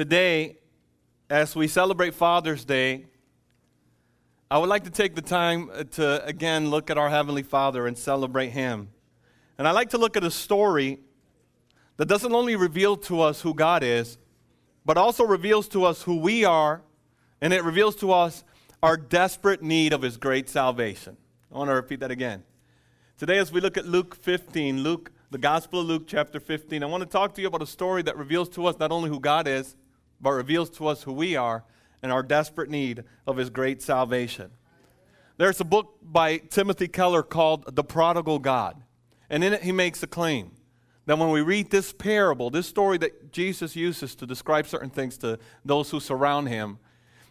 Today, as we celebrate Father's Day, I would like to take the time uh, to again look at our Heavenly Father and celebrate Him. And I like to look at a story that doesn't only reveal to us who God is, but also reveals to us who we are, and it reveals to us our desperate need of His great salvation. I want to repeat that again. Today, as we look at Luke 15, Luke, the Gospel of Luke, chapter 15, I want to talk to you about a story that reveals to us not only who God is, but reveals to us who we are and our desperate need of His great salvation. There's a book by Timothy Keller called The Prodigal God, and in it he makes a claim that when we read this parable, this story that Jesus uses to describe certain things to those who surround him,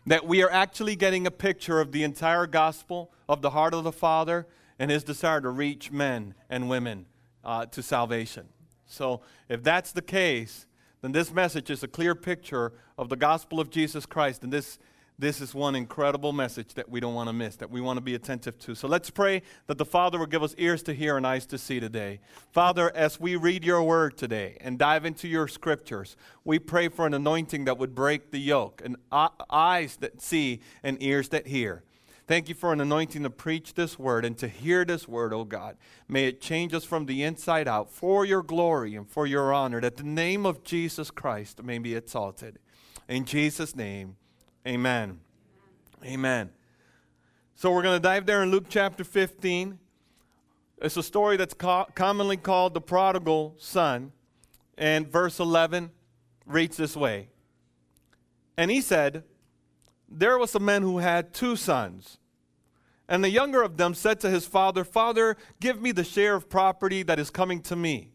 that we are actually getting a picture of the entire gospel of the heart of the Father and his desire to reach men and women uh, to salvation. So, if that's the case, then this message is a clear picture of the gospel of Jesus Christ. And this, this is one incredible message that we don't want to miss, that we want to be attentive to. So let's pray that the Father will give us ears to hear and eyes to see today. Father, as we read your word today and dive into your scriptures, we pray for an anointing that would break the yoke, and eyes that see and ears that hear. Thank you for an anointing to preach this word and to hear this word, O God. May it change us from the inside out for your glory and for your honor, that the name of Jesus Christ may be exalted. In Jesus' name, amen. Amen. So we're going to dive there in Luke chapter 15. It's a story that's co- commonly called the prodigal son. And verse 11 reads this way And he said, There was a man who had two sons. And the younger of them said to his father, Father, give me the share of property that is coming to me.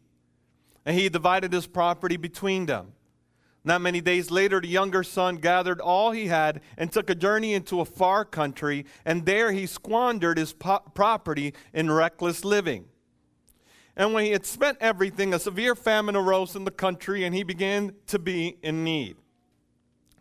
And he divided his property between them. Not many days later, the younger son gathered all he had and took a journey into a far country, and there he squandered his po- property in reckless living. And when he had spent everything, a severe famine arose in the country, and he began to be in need.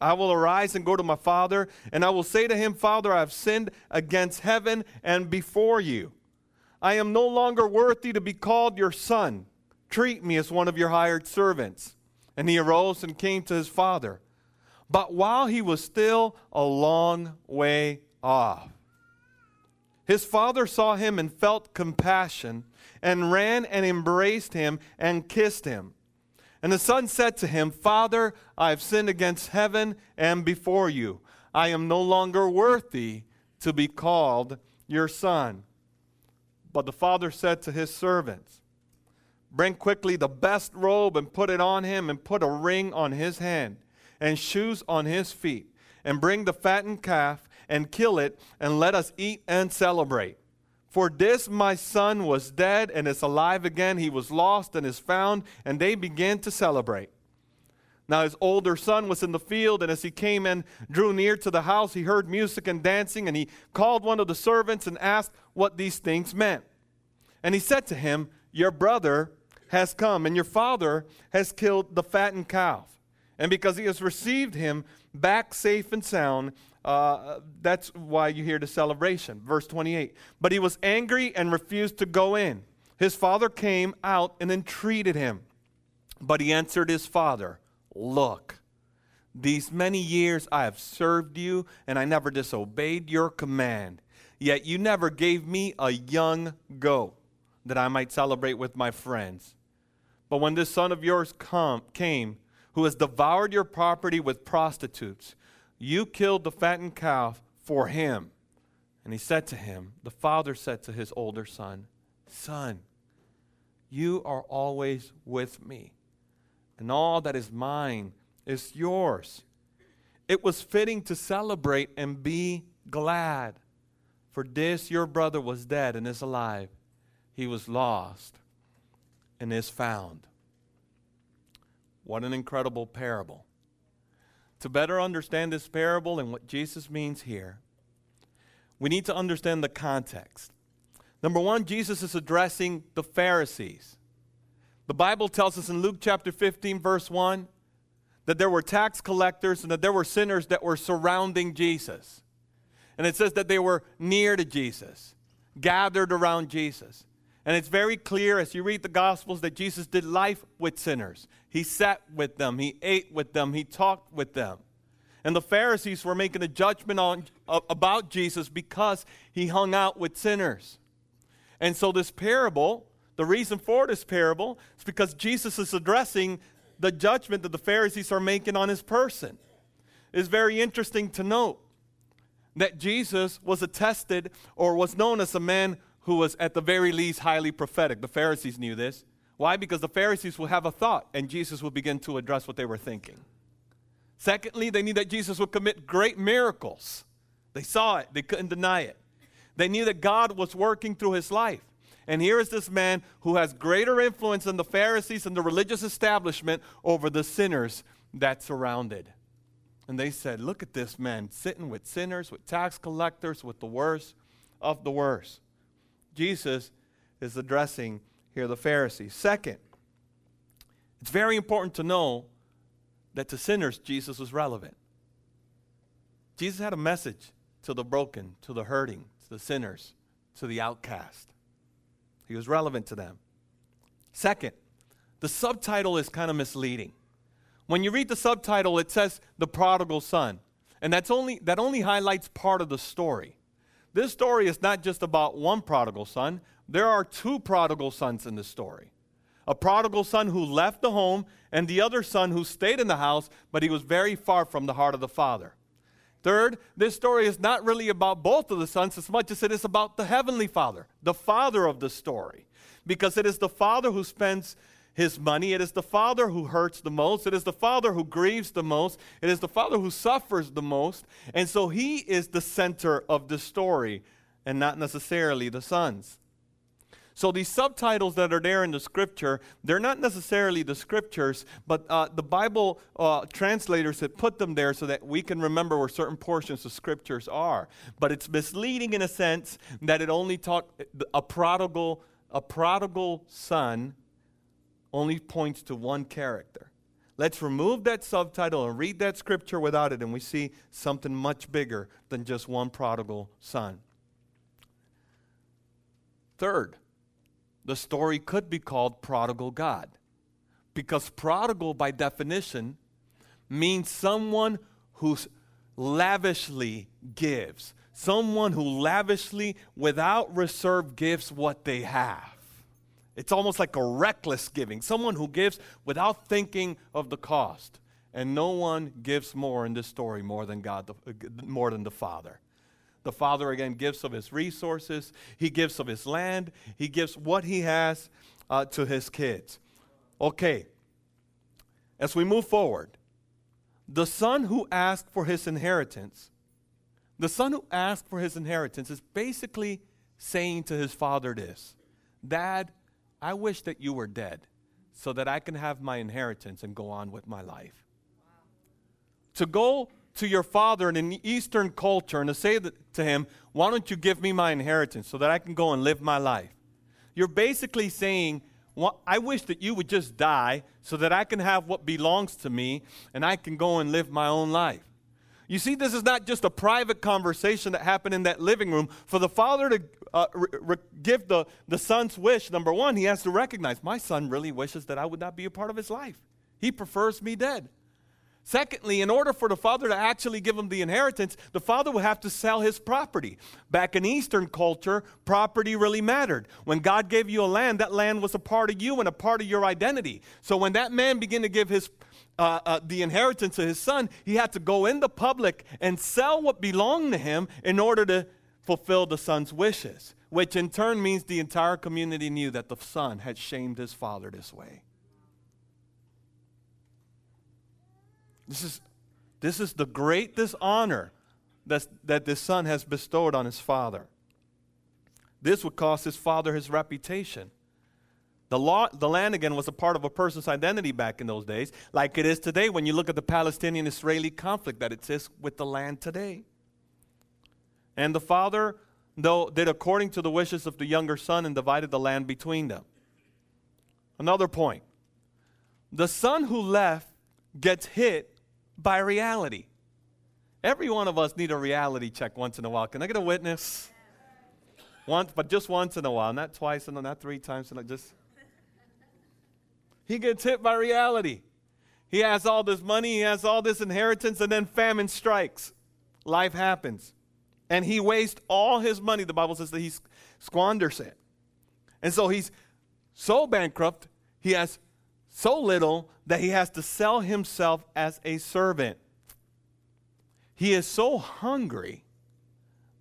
I will arise and go to my father, and I will say to him, Father, I have sinned against heaven and before you. I am no longer worthy to be called your son. Treat me as one of your hired servants. And he arose and came to his father. But while he was still a long way off, his father saw him and felt compassion, and ran and embraced him and kissed him. And the son said to him, Father, I have sinned against heaven and before you. I am no longer worthy to be called your son. But the father said to his servants, Bring quickly the best robe and put it on him, and put a ring on his hand, and shoes on his feet, and bring the fattened calf, and kill it, and let us eat and celebrate. For this my son was dead and is alive again. He was lost and is found. And they began to celebrate. Now his older son was in the field, and as he came and drew near to the house, he heard music and dancing, and he called one of the servants and asked what these things meant. And he said to him, Your brother has come, and your father has killed the fattened calf. And because he has received him back safe and sound, uh, that's why you hear the celebration. Verse 28. But he was angry and refused to go in. His father came out and entreated him. But he answered his father, Look, these many years I have served you, and I never disobeyed your command. Yet you never gave me a young goat that I might celebrate with my friends. But when this son of yours come, came, who has devoured your property with prostitutes, you killed the fattened calf for him. And he said to him, The father said to his older son, Son, you are always with me, and all that is mine is yours. It was fitting to celebrate and be glad, for this your brother was dead and is alive. He was lost and is found. What an incredible parable. To better understand this parable and what Jesus means here, we need to understand the context. Number one, Jesus is addressing the Pharisees. The Bible tells us in Luke chapter 15, verse 1, that there were tax collectors and that there were sinners that were surrounding Jesus. And it says that they were near to Jesus, gathered around Jesus. And it's very clear as you read the Gospels that Jesus did life with sinners. He sat with them, he ate with them, he talked with them. And the Pharisees were making a judgment on, about Jesus because he hung out with sinners. And so, this parable, the reason for this parable is because Jesus is addressing the judgment that the Pharisees are making on his person. It's very interesting to note that Jesus was attested or was known as a man who was at the very least highly prophetic. The Pharisees knew this. Why? Because the Pharisees would have a thought and Jesus would begin to address what they were thinking. Secondly, they knew that Jesus would commit great miracles. They saw it, they couldn't deny it. They knew that God was working through his life. And here is this man who has greater influence than the Pharisees and the religious establishment over the sinners that surrounded. And they said, Look at this man sitting with sinners, with tax collectors, with the worst of the worst. Jesus is addressing here the Pharisees. Second, it's very important to know that to sinners, Jesus was relevant. Jesus had a message to the broken, to the hurting, to the sinners, to the outcast. He was relevant to them. Second, the subtitle is kind of misleading. When you read the subtitle, it says the prodigal son, and that's only, that only highlights part of the story. This story is not just about one prodigal son, there are two prodigal sons in the story. A prodigal son who left the home, and the other son who stayed in the house, but he was very far from the heart of the father. Third, this story is not really about both of the sons as much as it is about the heavenly father, the father of the story, because it is the father who spends his money. It is the father who hurts the most. It is the father who grieves the most. It is the father who suffers the most. And so he is the center of the story and not necessarily the sons. So these subtitles that are there in the scripture, they're not necessarily the scriptures, but uh, the Bible uh, translators have put them there so that we can remember where certain portions of scriptures are. But it's misleading in a sense that it only taught a prodigal, a prodigal son only points to one character. Let's remove that subtitle and read that scripture without it, and we see something much bigger than just one prodigal son. Third, the story could be called Prodigal God, because prodigal, by definition, means someone who lavishly gives, someone who lavishly, without reserve, gives what they have. It's almost like a reckless giving, someone who gives without thinking of the cost. And no one gives more in this story more than God, more than the Father. The Father again gives of his resources, he gives of his land, he gives what he has uh, to his kids. Okay, as we move forward, the son who asked for his inheritance, the son who asked for his inheritance is basically saying to his father this Dad, I wish that you were dead so that I can have my inheritance and go on with my life. Wow. To go to your father in an Eastern culture and to say to him, Why don't you give me my inheritance so that I can go and live my life? You're basically saying, well, I wish that you would just die so that I can have what belongs to me and I can go and live my own life. You see, this is not just a private conversation that happened in that living room. For the father to uh, re- re- give the, the son's wish, number one, he has to recognize my son really wishes that I would not be a part of his life. He prefers me dead. Secondly, in order for the father to actually give him the inheritance, the father would have to sell his property. Back in Eastern culture, property really mattered. When God gave you a land, that land was a part of you and a part of your identity. So when that man began to give his uh, uh, the inheritance of his son, he had to go in the public and sell what belonged to him in order to fulfill the son's wishes, which in turn means the entire community knew that the son had shamed his father this way. This is, this is the great dishonor that, that this son has bestowed on his father. This would cost his father his reputation. The, law, the land, again, was a part of a person's identity back in those days, like it is today when you look at the Palestinian Israeli conflict that exists with the land today. And the father, though, did according to the wishes of the younger son and divided the land between them. Another point the son who left gets hit by reality. Every one of us need a reality check once in a while. Can I get a witness? Once, but just once in a while, not twice, and not three times, and just. He gets hit by reality. He has all this money, he has all this inheritance, and then famine strikes. Life happens. And he wastes all his money. The Bible says that he squanders it. And so he's so bankrupt, he has so little that he has to sell himself as a servant. He is so hungry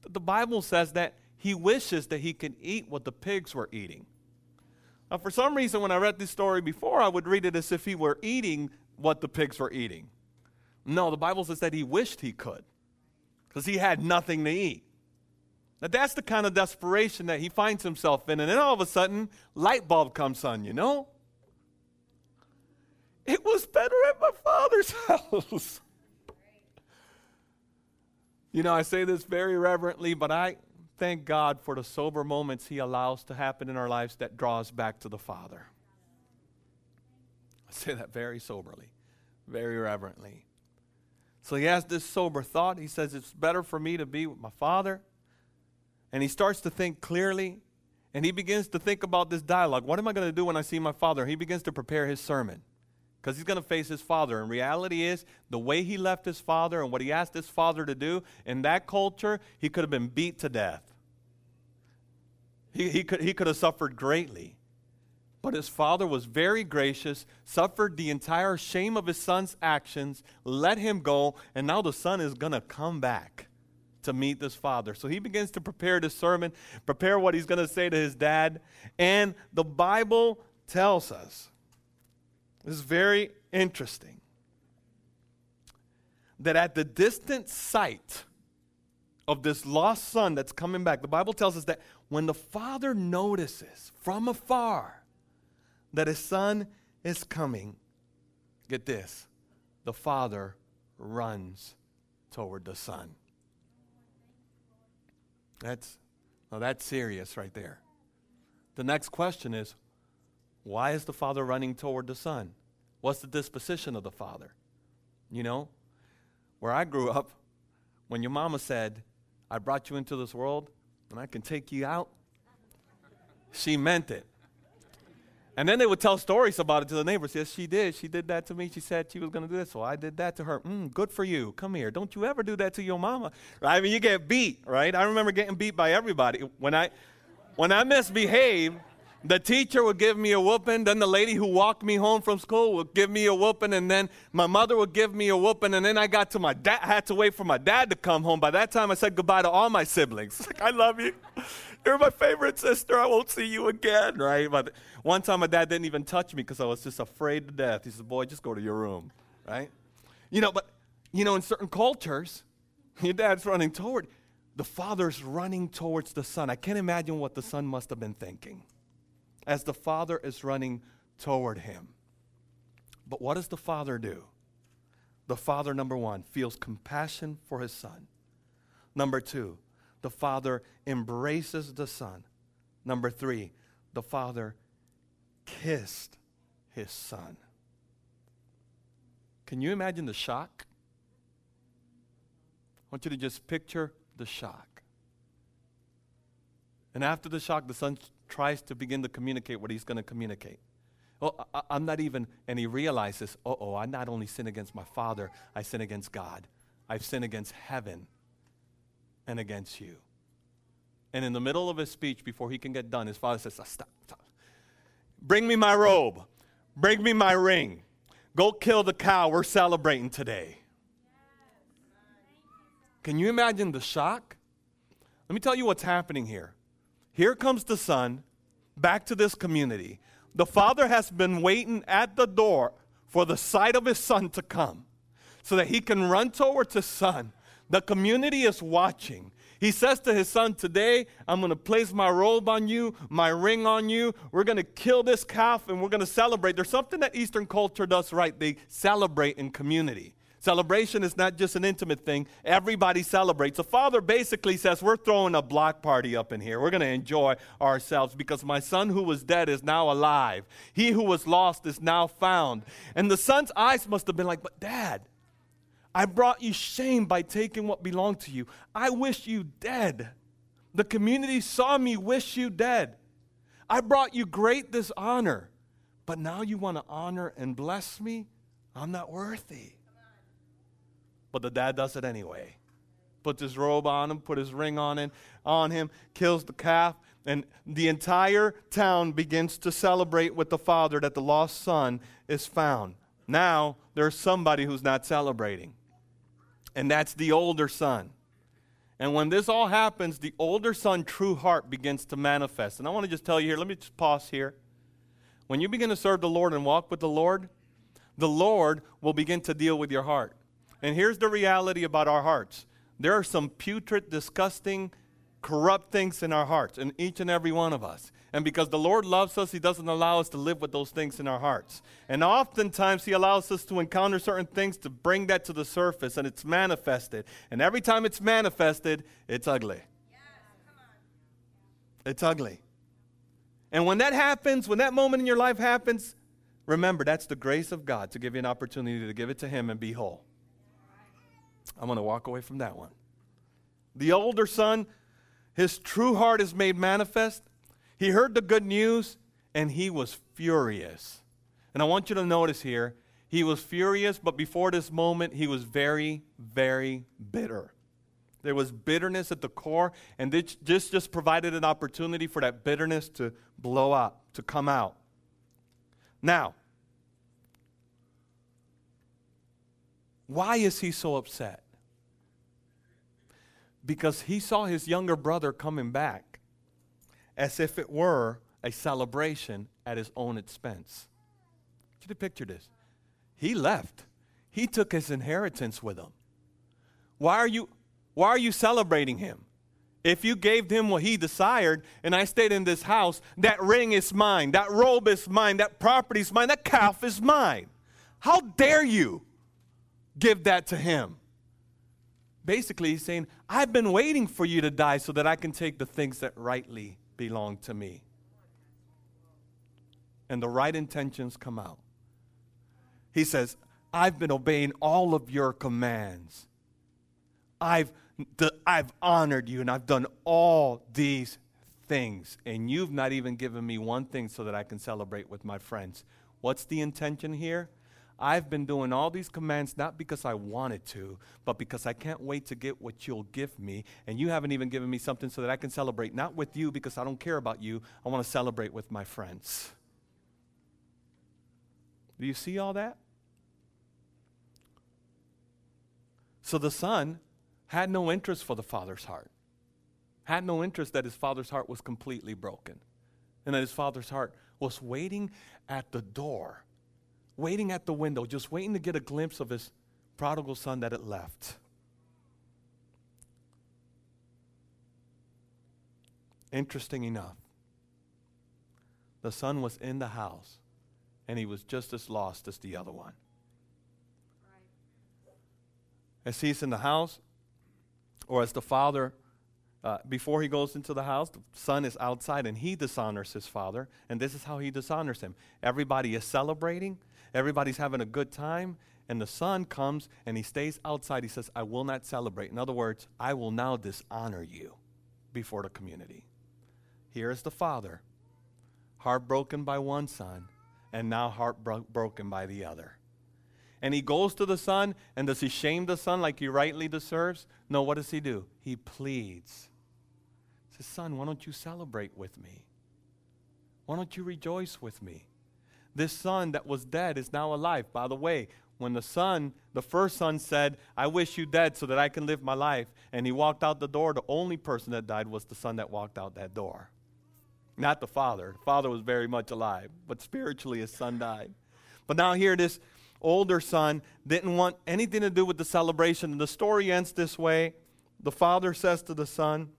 that the Bible says that he wishes that he could eat what the pigs were eating. Now, for some reason, when I read this story before, I would read it as if he were eating what the pigs were eating. No, the Bible says that he wished he could because he had nothing to eat. Now, that's the kind of desperation that he finds himself in. And then all of a sudden, light bulb comes on, you know? It was better at my father's house. you know, I say this very reverently, but I, thank God for the sober moments He allows to happen in our lives that draw us back to the Father. I say that very soberly, very reverently. So he has this sober thought. He says, It's better for me to be with my Father. And he starts to think clearly. And he begins to think about this dialogue. What am I going to do when I see my Father? He begins to prepare his sermon because he's going to face his father. And reality is, the way he left his father and what he asked his father to do, in that culture, he could have been beat to death. He, he, could, he could have suffered greatly. But his father was very gracious, suffered the entire shame of his son's actions, let him go, and now the son is going to come back to meet this father. So he begins to prepare the sermon, prepare what he's going to say to his dad. And the Bible tells us this is very interesting that at the distant sight of this lost son that's coming back, the Bible tells us that when the father notices from afar that his son is coming, get this, the father runs toward the son. That's now that's serious right there. The next question is why is the father running toward the son? What's the disposition of the father? You know, where I grew up, when your mama said, I brought you into this world and I can take you out, she meant it. And then they would tell stories about it to the neighbors. Yes, she did. She did that to me. She said she was going to do this, so I did that to her. Mm, good for you. Come here. Don't you ever do that to your mama. Right? I mean, you get beat, right? I remember getting beat by everybody. When I, when I misbehave, the teacher would give me a whooping, then the lady who walked me home from school would give me a whooping, and then my mother would give me a whooping, and then I got to my dad, had to wait for my dad to come home. By that time, I said goodbye to all my siblings. Like, I love you. You're my favorite sister. I won't see you again, right? But one time, my dad didn't even touch me because I was just afraid to death. He said, Boy, just go to your room, right? You know, but, you know, in certain cultures, your dad's running toward, the father's running towards the son. I can't imagine what the son must have been thinking as the father is running toward him. But what does the father do? The father, number one, feels compassion for his son. Number two, the father embraces the son. Number three, the father kissed his son. Can you imagine the shock? I want you to just picture the shock. And after the shock, the son tries to begin to communicate what he's going to communicate. Well, I, am not even, and he realizes, oh, oh, I not only sin against my father, I sin against God. I've sinned against heaven and against you. And in the middle of his speech, before he can get done, his father says, stop, stop. Bring me my robe. Bring me my ring. Go kill the cow. We're celebrating today. Can you imagine the shock? Let me tell you what's happening here. Here comes the son back to this community. The father has been waiting at the door for the sight of his son to come so that he can run towards his son. The community is watching. He says to his son, Today I'm going to place my robe on you, my ring on you. We're going to kill this calf and we're going to celebrate. There's something that Eastern culture does right. They celebrate in community. Celebration is not just an intimate thing, everybody celebrates. The father basically says, We're throwing a block party up in here. We're going to enjoy ourselves because my son who was dead is now alive. He who was lost is now found. And the son's eyes must have been like, But dad, I brought you shame by taking what belonged to you. I wish you dead. The community saw me wish you dead. I brought you great dishonor, but now you want to honor and bless me? I'm not worthy. But the dad does it anyway. Puts his robe on him, put his ring on him, on him, kills the calf, and the entire town begins to celebrate with the father that the lost son is found. Now there's somebody who's not celebrating, and that's the older son. And when this all happens, the older son true heart begins to manifest. And I want to just tell you here, let me just pause here. When you begin to serve the Lord and walk with the Lord, the Lord will begin to deal with your heart. And here's the reality about our hearts there are some putrid, disgusting, corrupt things in our hearts, in each and every one of us. And because the Lord loves us, He doesn't allow us to live with those things in our hearts. And oftentimes, He allows us to encounter certain things to bring that to the surface, and it's manifested. And every time it's manifested, it's ugly. Yes, it's ugly. And when that happens, when that moment in your life happens, remember that's the grace of God to give you an opportunity to give it to Him and be whole. I'm going to walk away from that one. The older son, his true heart is made manifest. He heard the good news and he was furious. And I want you to notice here, he was furious, but before this moment, he was very, very bitter. There was bitterness at the core, and this just, just provided an opportunity for that bitterness to blow up, to come out. Now, why is he so upset? because he saw his younger brother coming back as if it were a celebration at his own expense. Get you picture this. He left. He took his inheritance with him. Why are you why are you celebrating him? If you gave him what he desired and I stayed in this house, that ring is mine, that robe is mine, that property is mine, that calf is mine. How dare you give that to him? basically he's saying, I've been waiting for you to die so that I can take the things that rightly belong to me. And the right intentions come out. He says, I've been obeying all of your commands. I've, I've honored you and I've done all these things. And you've not even given me one thing so that I can celebrate with my friends. What's the intention here? I've been doing all these commands not because I wanted to, but because I can't wait to get what you'll give me. And you haven't even given me something so that I can celebrate, not with you because I don't care about you. I want to celebrate with my friends. Do you see all that? So the son had no interest for the father's heart, had no interest that his father's heart was completely broken, and that his father's heart was waiting at the door waiting at the window, just waiting to get a glimpse of his prodigal son that had left. Interesting enough, the son was in the house and he was just as lost as the other one. As he's in the house, or as the father, uh, before he goes into the house, the son is outside and he dishonors his father. And this is how he dishonors him. Everybody is celebrating, Everybody's having a good time, and the son comes and he stays outside. He says, I will not celebrate. In other words, I will now dishonor you before the community. Here is the father, heartbroken by one son, and now heartbroken by the other. And he goes to the son, and does he shame the son like he rightly deserves? No, what does he do? He pleads. He says, Son, why don't you celebrate with me? Why don't you rejoice with me? This son that was dead is now alive. By the way, when the son, the first son said, I wish you dead so that I can live my life, and he walked out the door, the only person that died was the son that walked out that door. Not the father. The father was very much alive, but spiritually his son died. But now here this older son didn't want anything to do with the celebration. And the story ends this way the father says to the son,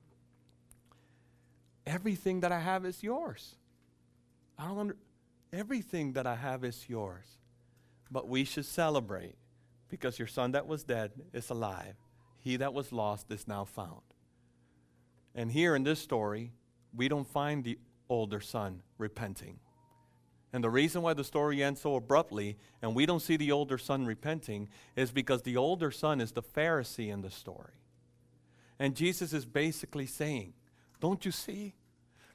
Everything that I have is yours. I don't under, everything that I have is yours. But we should celebrate because your son that was dead is alive. He that was lost is now found. And here in this story, we don't find the older son repenting. And the reason why the story ends so abruptly and we don't see the older son repenting is because the older son is the Pharisee in the story. And Jesus is basically saying, Don't you see?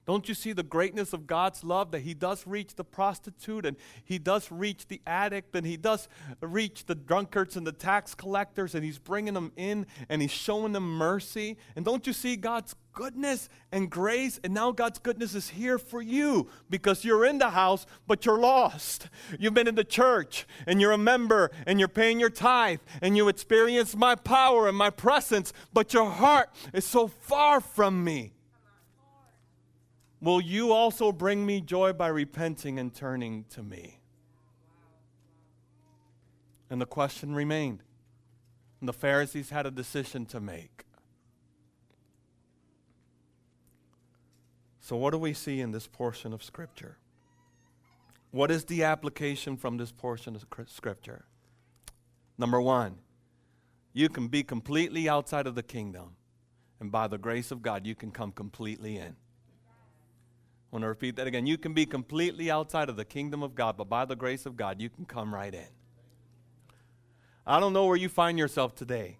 Don't you see the greatness of God's love that He does reach the prostitute and He does reach the addict and He does reach the drunkards and the tax collectors and He's bringing them in and He's showing them mercy? And don't you see God's goodness and grace? And now God's goodness is here for you because you're in the house, but you're lost. You've been in the church and you're a member and you're paying your tithe and you experience my power and my presence, but your heart is so far from me. Will you also bring me joy by repenting and turning to me? And the question remained. And the Pharisees had a decision to make. So, what do we see in this portion of Scripture? What is the application from this portion of Scripture? Number one, you can be completely outside of the kingdom, and by the grace of God, you can come completely in want to repeat that again. You can be completely outside of the kingdom of God, but by the grace of God, you can come right in. I don't know where you find yourself today.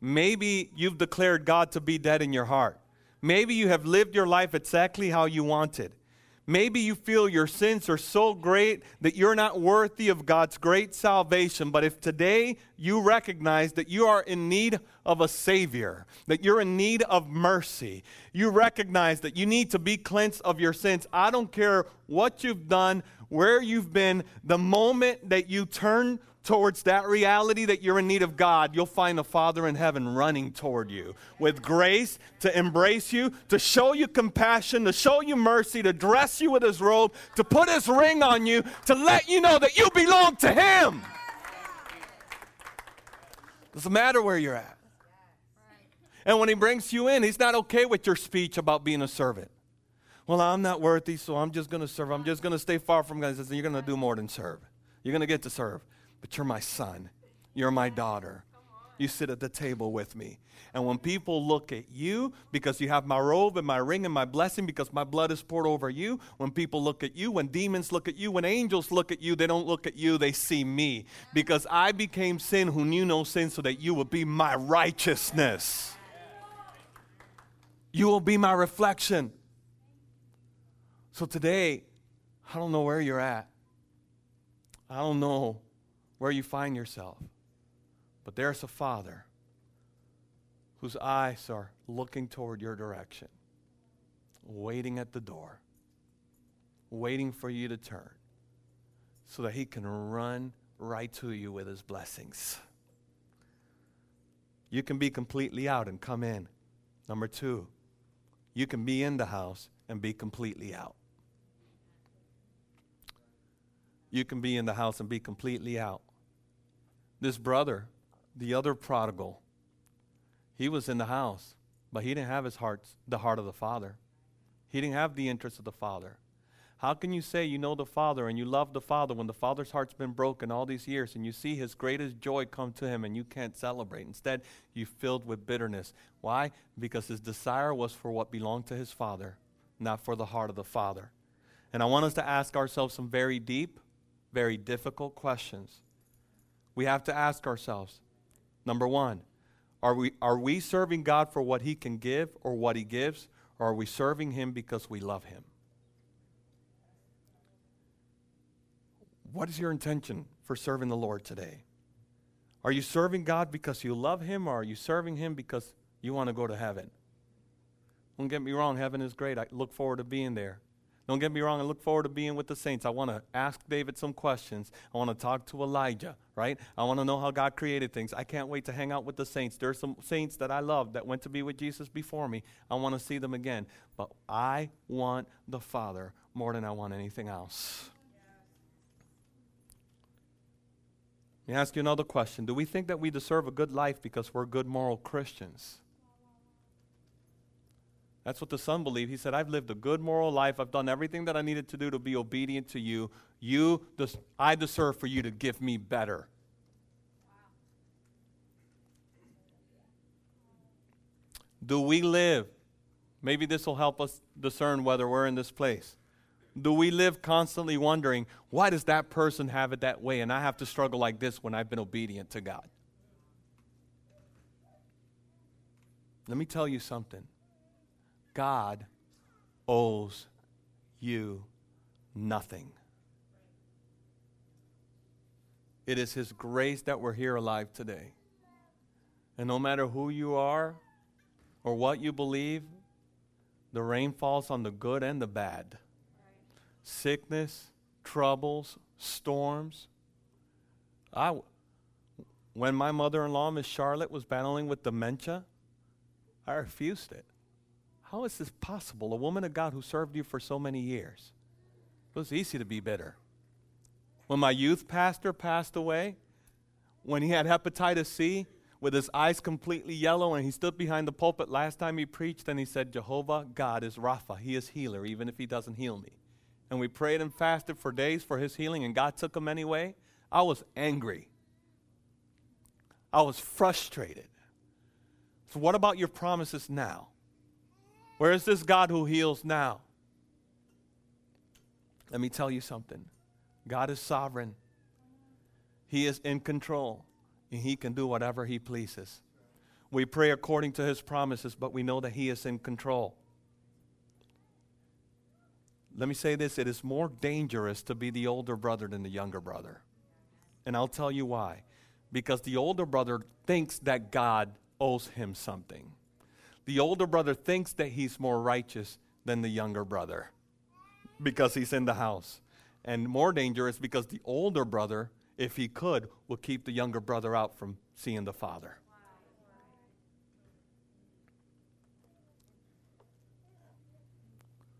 Maybe you've declared God to be dead in your heart. Maybe you have lived your life exactly how you wanted. Maybe you feel your sins are so great that you're not worthy of God's great salvation. But if today you recognize that you are in need of a Savior, that you're in need of mercy, you recognize that you need to be cleansed of your sins, I don't care what you've done, where you've been, the moment that you turn towards that reality that you're in need of God, you'll find the Father in heaven running toward you with grace to embrace you, to show you compassion, to show you mercy, to dress you with His robe, to put His ring on you, to let you know that you belong to Him. Doesn't matter where you're at. And when He brings you in, He's not okay with your speech about being a servant. Well, I'm not worthy, so I'm just going to serve. I'm just going to stay far from God. He says, You're going to do more than serve. You're going to get to serve but you're my son. You're my daughter. You sit at the table with me. And when people look at you, because you have my robe and my ring and my blessing, because my blood is poured over you, when people look at you, when demons look at you, when angels look at you, they don't look at you, they see me. Because I became sin who knew no sin, so that you would be my righteousness. You will be my reflection. So today, I don't know where you're at. I don't know where you find yourself. But there's a Father whose eyes are looking toward your direction, waiting at the door, waiting for you to turn so that he can run right to you with his blessings. You can be completely out and come in. Number two, you can be in the house and be completely out. You can be in the house and be completely out. This brother, the other prodigal, he was in the house, but he didn't have his heart, the heart of the Father. He didn't have the interest of the Father. How can you say you know the Father and you love the Father when the Father's heart's been broken all these years and you see his greatest joy come to him and you can't celebrate? Instead, you're filled with bitterness. Why? Because his desire was for what belonged to his Father, not for the heart of the Father. And I want us to ask ourselves some very deep, very difficult questions. We have to ask ourselves number one, are we, are we serving God for what He can give or what He gives, or are we serving Him because we love Him? What is your intention for serving the Lord today? Are you serving God because you love Him, or are you serving Him because you want to go to heaven? Don't get me wrong, heaven is great. I look forward to being there. Don't get me wrong, I look forward to being with the saints. I want to ask David some questions. I want to talk to Elijah, right? I want to know how God created things. I can't wait to hang out with the saints. There are some saints that I love that went to be with Jesus before me. I want to see them again. But I want the Father more than I want anything else. Let me ask you another question. Do we think that we deserve a good life because we're good moral Christians? That's what the son believed. He said, I've lived a good moral life. I've done everything that I needed to do to be obedient to you. You, I deserve for you to give me better. Do we live? Maybe this will help us discern whether we're in this place. Do we live constantly wondering, why does that person have it that way and I have to struggle like this when I've been obedient to God? Let me tell you something God owes you nothing. It is His grace that we're here alive today. And no matter who you are or what you believe, the rain falls on the good and the bad. Sickness, troubles, storms. I, when my mother in law, Miss Charlotte, was battling with dementia, I refused it. How is this possible? A woman of God who served you for so many years. It was easy to be bitter. When my youth pastor passed away, when he had hepatitis C, with his eyes completely yellow, and he stood behind the pulpit last time he preached, and he said, Jehovah God is Rapha. He is healer, even if he doesn't heal me. And we prayed and fasted for days for his healing, and God took him anyway. I was angry. I was frustrated. So, what about your promises now? Where is this God who heals now? Let me tell you something God is sovereign, He is in control, and He can do whatever He pleases. We pray according to His promises, but we know that He is in control. Let me say this it is more dangerous to be the older brother than the younger brother. And I'll tell you why. Because the older brother thinks that God owes him something. The older brother thinks that he's more righteous than the younger brother because he's in the house. And more dangerous because the older brother, if he could, will keep the younger brother out from seeing the father.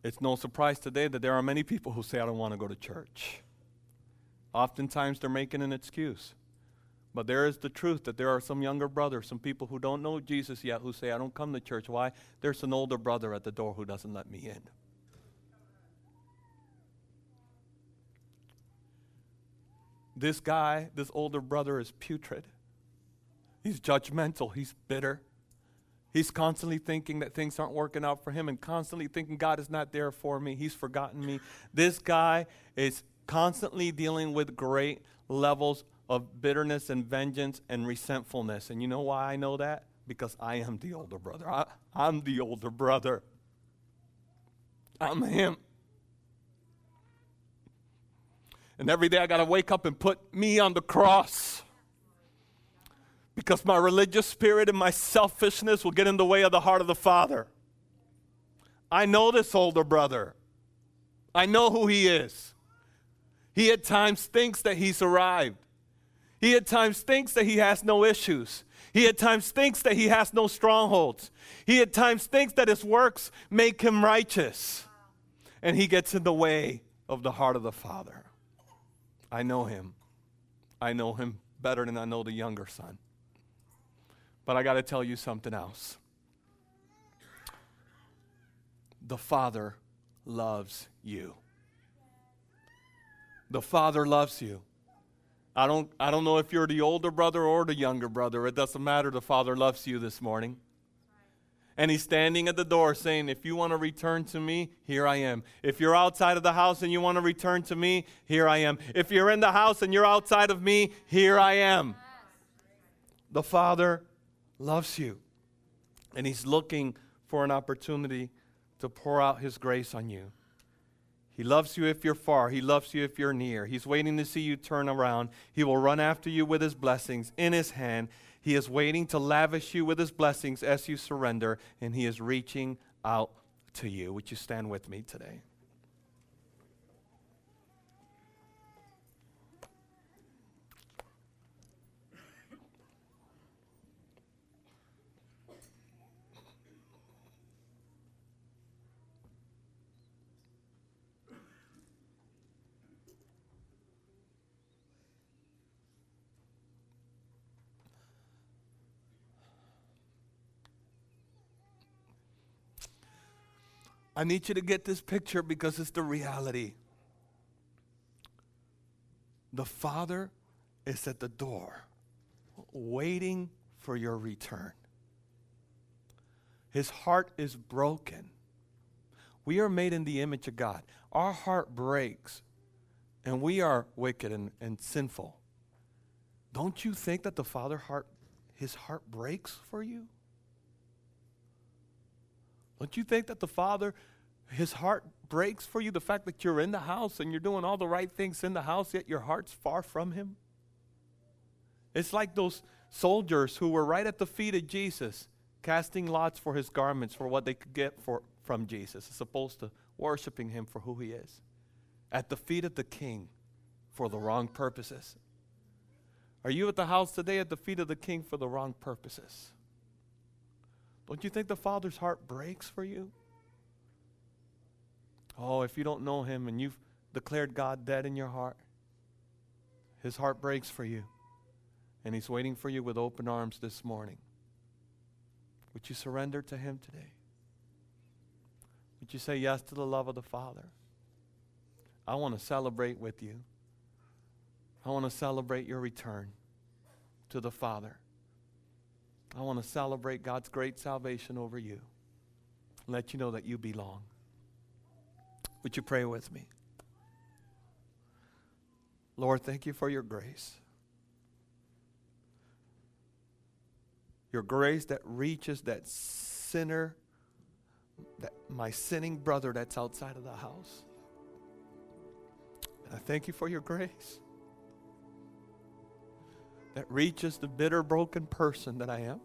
It's no surprise today that there are many people who say, I don't want to go to church. Oftentimes they're making an excuse. But there is the truth that there are some younger brothers, some people who don't know Jesus yet, who say, I don't come to church. Why? There's an older brother at the door who doesn't let me in. This guy, this older brother, is putrid. He's judgmental. He's bitter. He's constantly thinking that things aren't working out for him and constantly thinking God is not there for me. He's forgotten me. This guy is constantly dealing with great levels of bitterness and vengeance and resentfulness. And you know why I know that? Because I am the older brother. I, am the older brother. I'm him. And every day I got to wake up and put me on the cross because my religious spirit and my selfishness will get in the way of the heart of the Father. I know this older brother. I know who he is. He at times thinks that he's arrived. He at times thinks that he has no issues. He at times thinks that he has no strongholds. He at times thinks that his works make him righteous. And he gets in the way of the heart of the Father. I know him. I know him better than I know the younger son. But I got to tell you something else. The Father loves you. The Father loves you. I don't, I don't know if you're the older brother or the younger brother. It doesn't matter. The Father loves you this morning. And he's standing at the door saying, If you want to return to me, here I am. If you're outside of the house and you want to return to me, here I am. If you're in the house and you're outside of me, here I am. The Father loves you. And he's looking for an opportunity to pour out his grace on you. He loves you if you're far. He loves you if you're near. He's waiting to see you turn around. He will run after you with his blessings in his hand. He is waiting to lavish you with his blessings as you surrender, and he is reaching out to you. Would you stand with me today? I need you to get this picture because it's the reality. The Father is at the door, waiting for your return. His heart is broken. We are made in the image of God. Our heart breaks, and we are wicked and, and sinful. Don't you think that the Father heart, his heart breaks for you? Don't you think that the Father, his heart breaks for you? The fact that you're in the house and you're doing all the right things in the house, yet your heart's far from him? It's like those soldiers who were right at the feet of Jesus, casting lots for his garments for what they could get for, from Jesus, as opposed to worshiping him for who he is. At the feet of the king for the wrong purposes. Are you at the house today at the feet of the king for the wrong purposes? Don't you think the Father's heart breaks for you? Oh, if you don't know him and you've declared God dead in your heart, his heart breaks for you. And he's waiting for you with open arms this morning. Would you surrender to him today? Would you say yes to the love of the Father? I want to celebrate with you. I want to celebrate your return to the Father. I want to celebrate God's great salvation over you. Let you know that you belong. Would you pray with me? Lord, thank you for your grace. Your grace that reaches that sinner, that my sinning brother that's outside of the house. And I thank you for your grace that reaches the bitter, broken person that I am.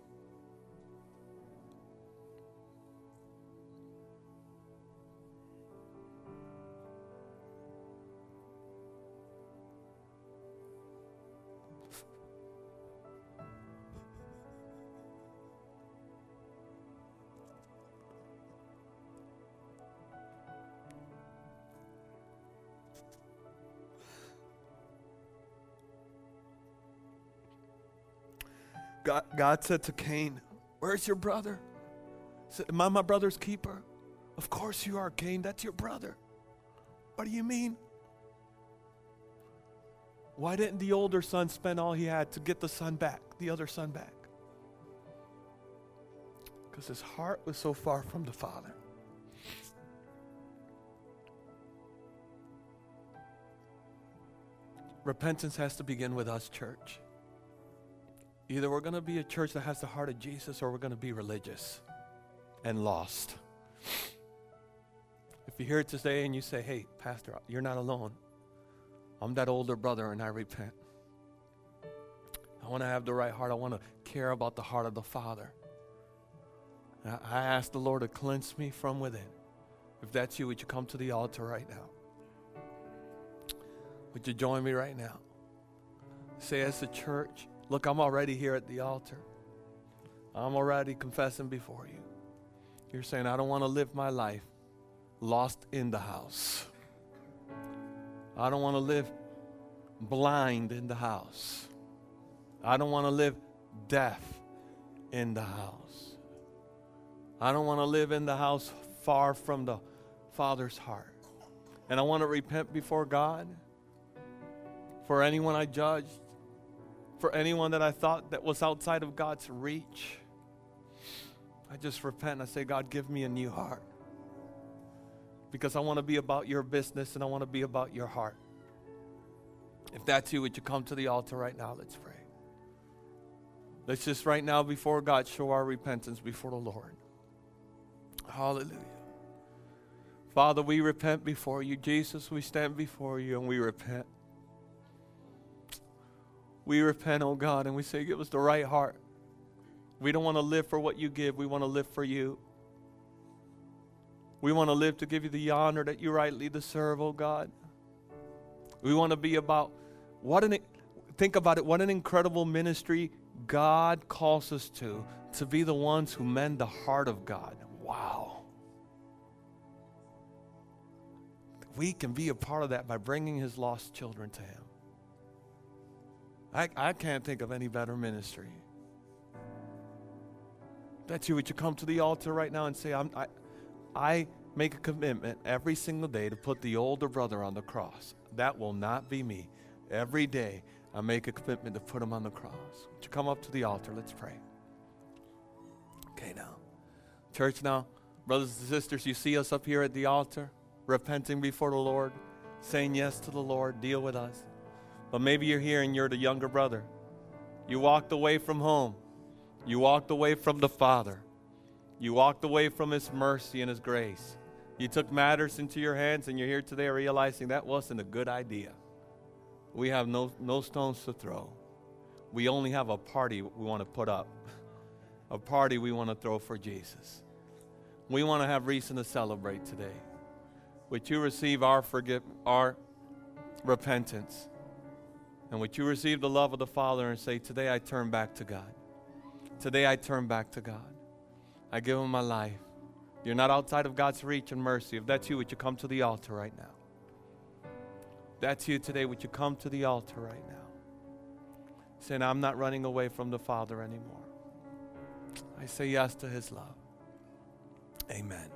God, God said to Cain, Where's your brother? He said, Am I my brother's keeper? Of course you are, Cain. That's your brother. What do you mean? Why didn't the older son spend all he had to get the son back, the other son back? Because his heart was so far from the father. Repentance has to begin with us, church. Either we're going to be a church that has the heart of Jesus or we're going to be religious and lost. If you're here today and you say, hey, Pastor, you're not alone. I'm that older brother and I repent. I want to have the right heart. I want to care about the heart of the Father. I ask the Lord to cleanse me from within. If that's you, would you come to the altar right now? Would you join me right now? Say, as a church, Look, I'm already here at the altar. I'm already confessing before you. You're saying, I don't want to live my life lost in the house. I don't want to live blind in the house. I don't want to live deaf in the house. I don't want to live in the house far from the Father's heart. And I want to repent before God for anyone I judged, for anyone that I thought that was outside of God's reach. I just repent. I say, God, give me a new heart. Because I want to be about your business and I want to be about your heart. If that's you, would you come to the altar right now? Let's pray. Let's just right now before God show our repentance before the Lord. Hallelujah. Father, we repent before you. Jesus, we stand before you and we repent. We repent, oh God, and we say, Give us the right heart. We don't want to live for what you give, we want to live for you. We want to live to give you the honor that you rightly deserve, oh God. We want to be about what an think about it, what an incredible ministry God calls us to, to be the ones who mend the heart of God. Wow. We can be a part of that by bringing his lost children to him. I, I can't think of any better ministry. That's you. Would you come to the altar right now and say, I'm, I, I make a commitment every single day to put the older brother on the cross. That will not be me. Every day, I make a commitment to put him on the cross. Would you come up to the altar? Let's pray. Okay, now. Church, now, brothers and sisters, you see us up here at the altar, repenting before the Lord, saying yes to the Lord, deal with us. But maybe you're here and you're the younger brother. You walked away from home. You walked away from the Father. You walked away from His mercy and His grace. You took matters into your hands, and you're here today realizing that wasn't a good idea. We have no, no stones to throw. We only have a party we want to put up, a party we want to throw for Jesus. We want to have reason to celebrate today. Would you receive our forgive, our repentance? And would you receive the love of the Father and say, Today I turn back to God. Today I turn back to God. I give Him my life. You're not outside of God's reach and mercy. If that's you, would you come to the altar right now? If that's you today, would you come to the altar right now? Saying, I'm not running away from the Father anymore. I say yes to His love. Amen.